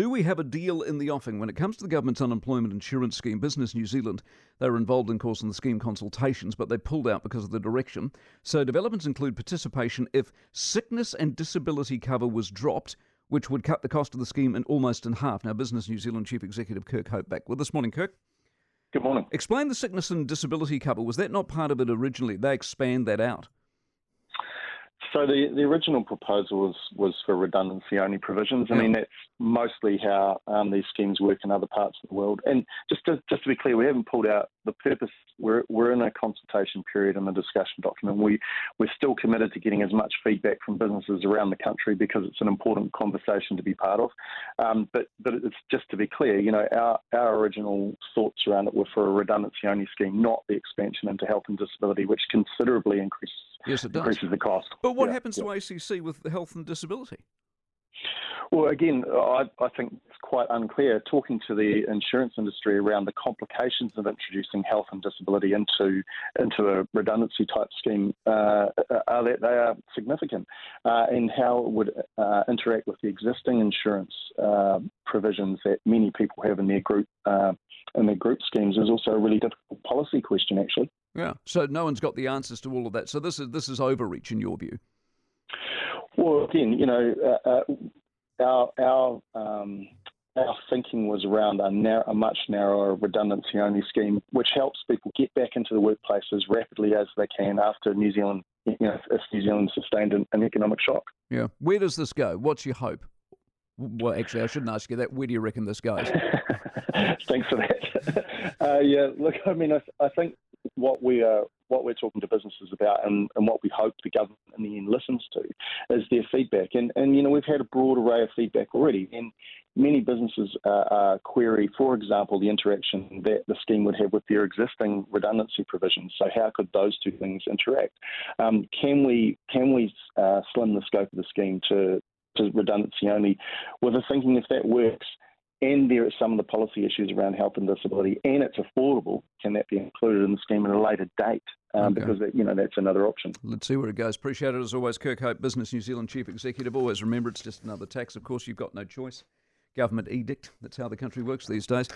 do we have a deal in the offing? When it comes to the government's unemployment insurance scheme, Business New Zealand, they were involved, in course, in the scheme consultations, but they pulled out because of the direction. So developments include participation if sickness and disability cover was dropped, which would cut the cost of the scheme in almost in half. Now, Business New Zealand Chief Executive Kirk Hope back with this morning, Kirk. Good morning. Explain the sickness and disability cover. Was that not part of it originally? They expand that out. So the, the original proposal was, was for redundancy only provisions. I mean, that's mostly how um, these schemes work in other parts of the world. And just to, just to be clear, we haven't pulled out the purpose. We're, we're in a consultation period in the discussion document. We, we're still committed to getting as much feedback from businesses around the country because it's an important conversation to be part of. Um, but, but it's just to be clear, you know, our, our original thoughts around it were for a redundancy only scheme, not the expansion into health and disability, which considerably increases, yes, it does. increases the cost. But what Yeah, happens yeah. to ACC with the health and disability? Well, again, I, I think it's quite unclear. Talking to the insurance industry around the complications of introducing health and disability into into a redundancy type scheme uh, are that they are significant, uh, and how it would uh, interact with the existing insurance uh, provisions that many people have in their group uh, in their group schemes is also a really difficult policy question, actually. Yeah. So no one's got the answers to all of that. So this is this is overreach in your view. Well, again, you know, uh, uh, our our um, our thinking was around a, narrow, a much narrower redundancy only scheme, which helps people get back into the workplace as rapidly as they can after New Zealand, you know, if New Zealand sustained an, an economic shock. Yeah. Where does this go? What's your hope? Well, actually, I shouldn't ask you that. Where do you reckon this goes? Thanks for that. uh, yeah, look, I mean, I, I think what we are, what we're talking to businesses about, and, and what we hope the government in the end listens to, is their feedback. And and you know, we've had a broad array of feedback already, and many businesses uh, uh, query, for example, the interaction that the scheme would have with their existing redundancy provisions. So, how could those two things interact? Um, can we can we uh, slim the scope of the scheme to to redundancy only, with the thinking if that works and there are some of the policy issues around health and disability, and it's affordable, can that be included in the scheme at a later date? Um, Okay. Because that, you know that's another option. Let's see where it goes. Appreciate it as always. Kirk Hope, Business New Zealand Chief Executive. Always remember it's just another tax. Of course, you've got no choice. Government edict. That's how the country works these days.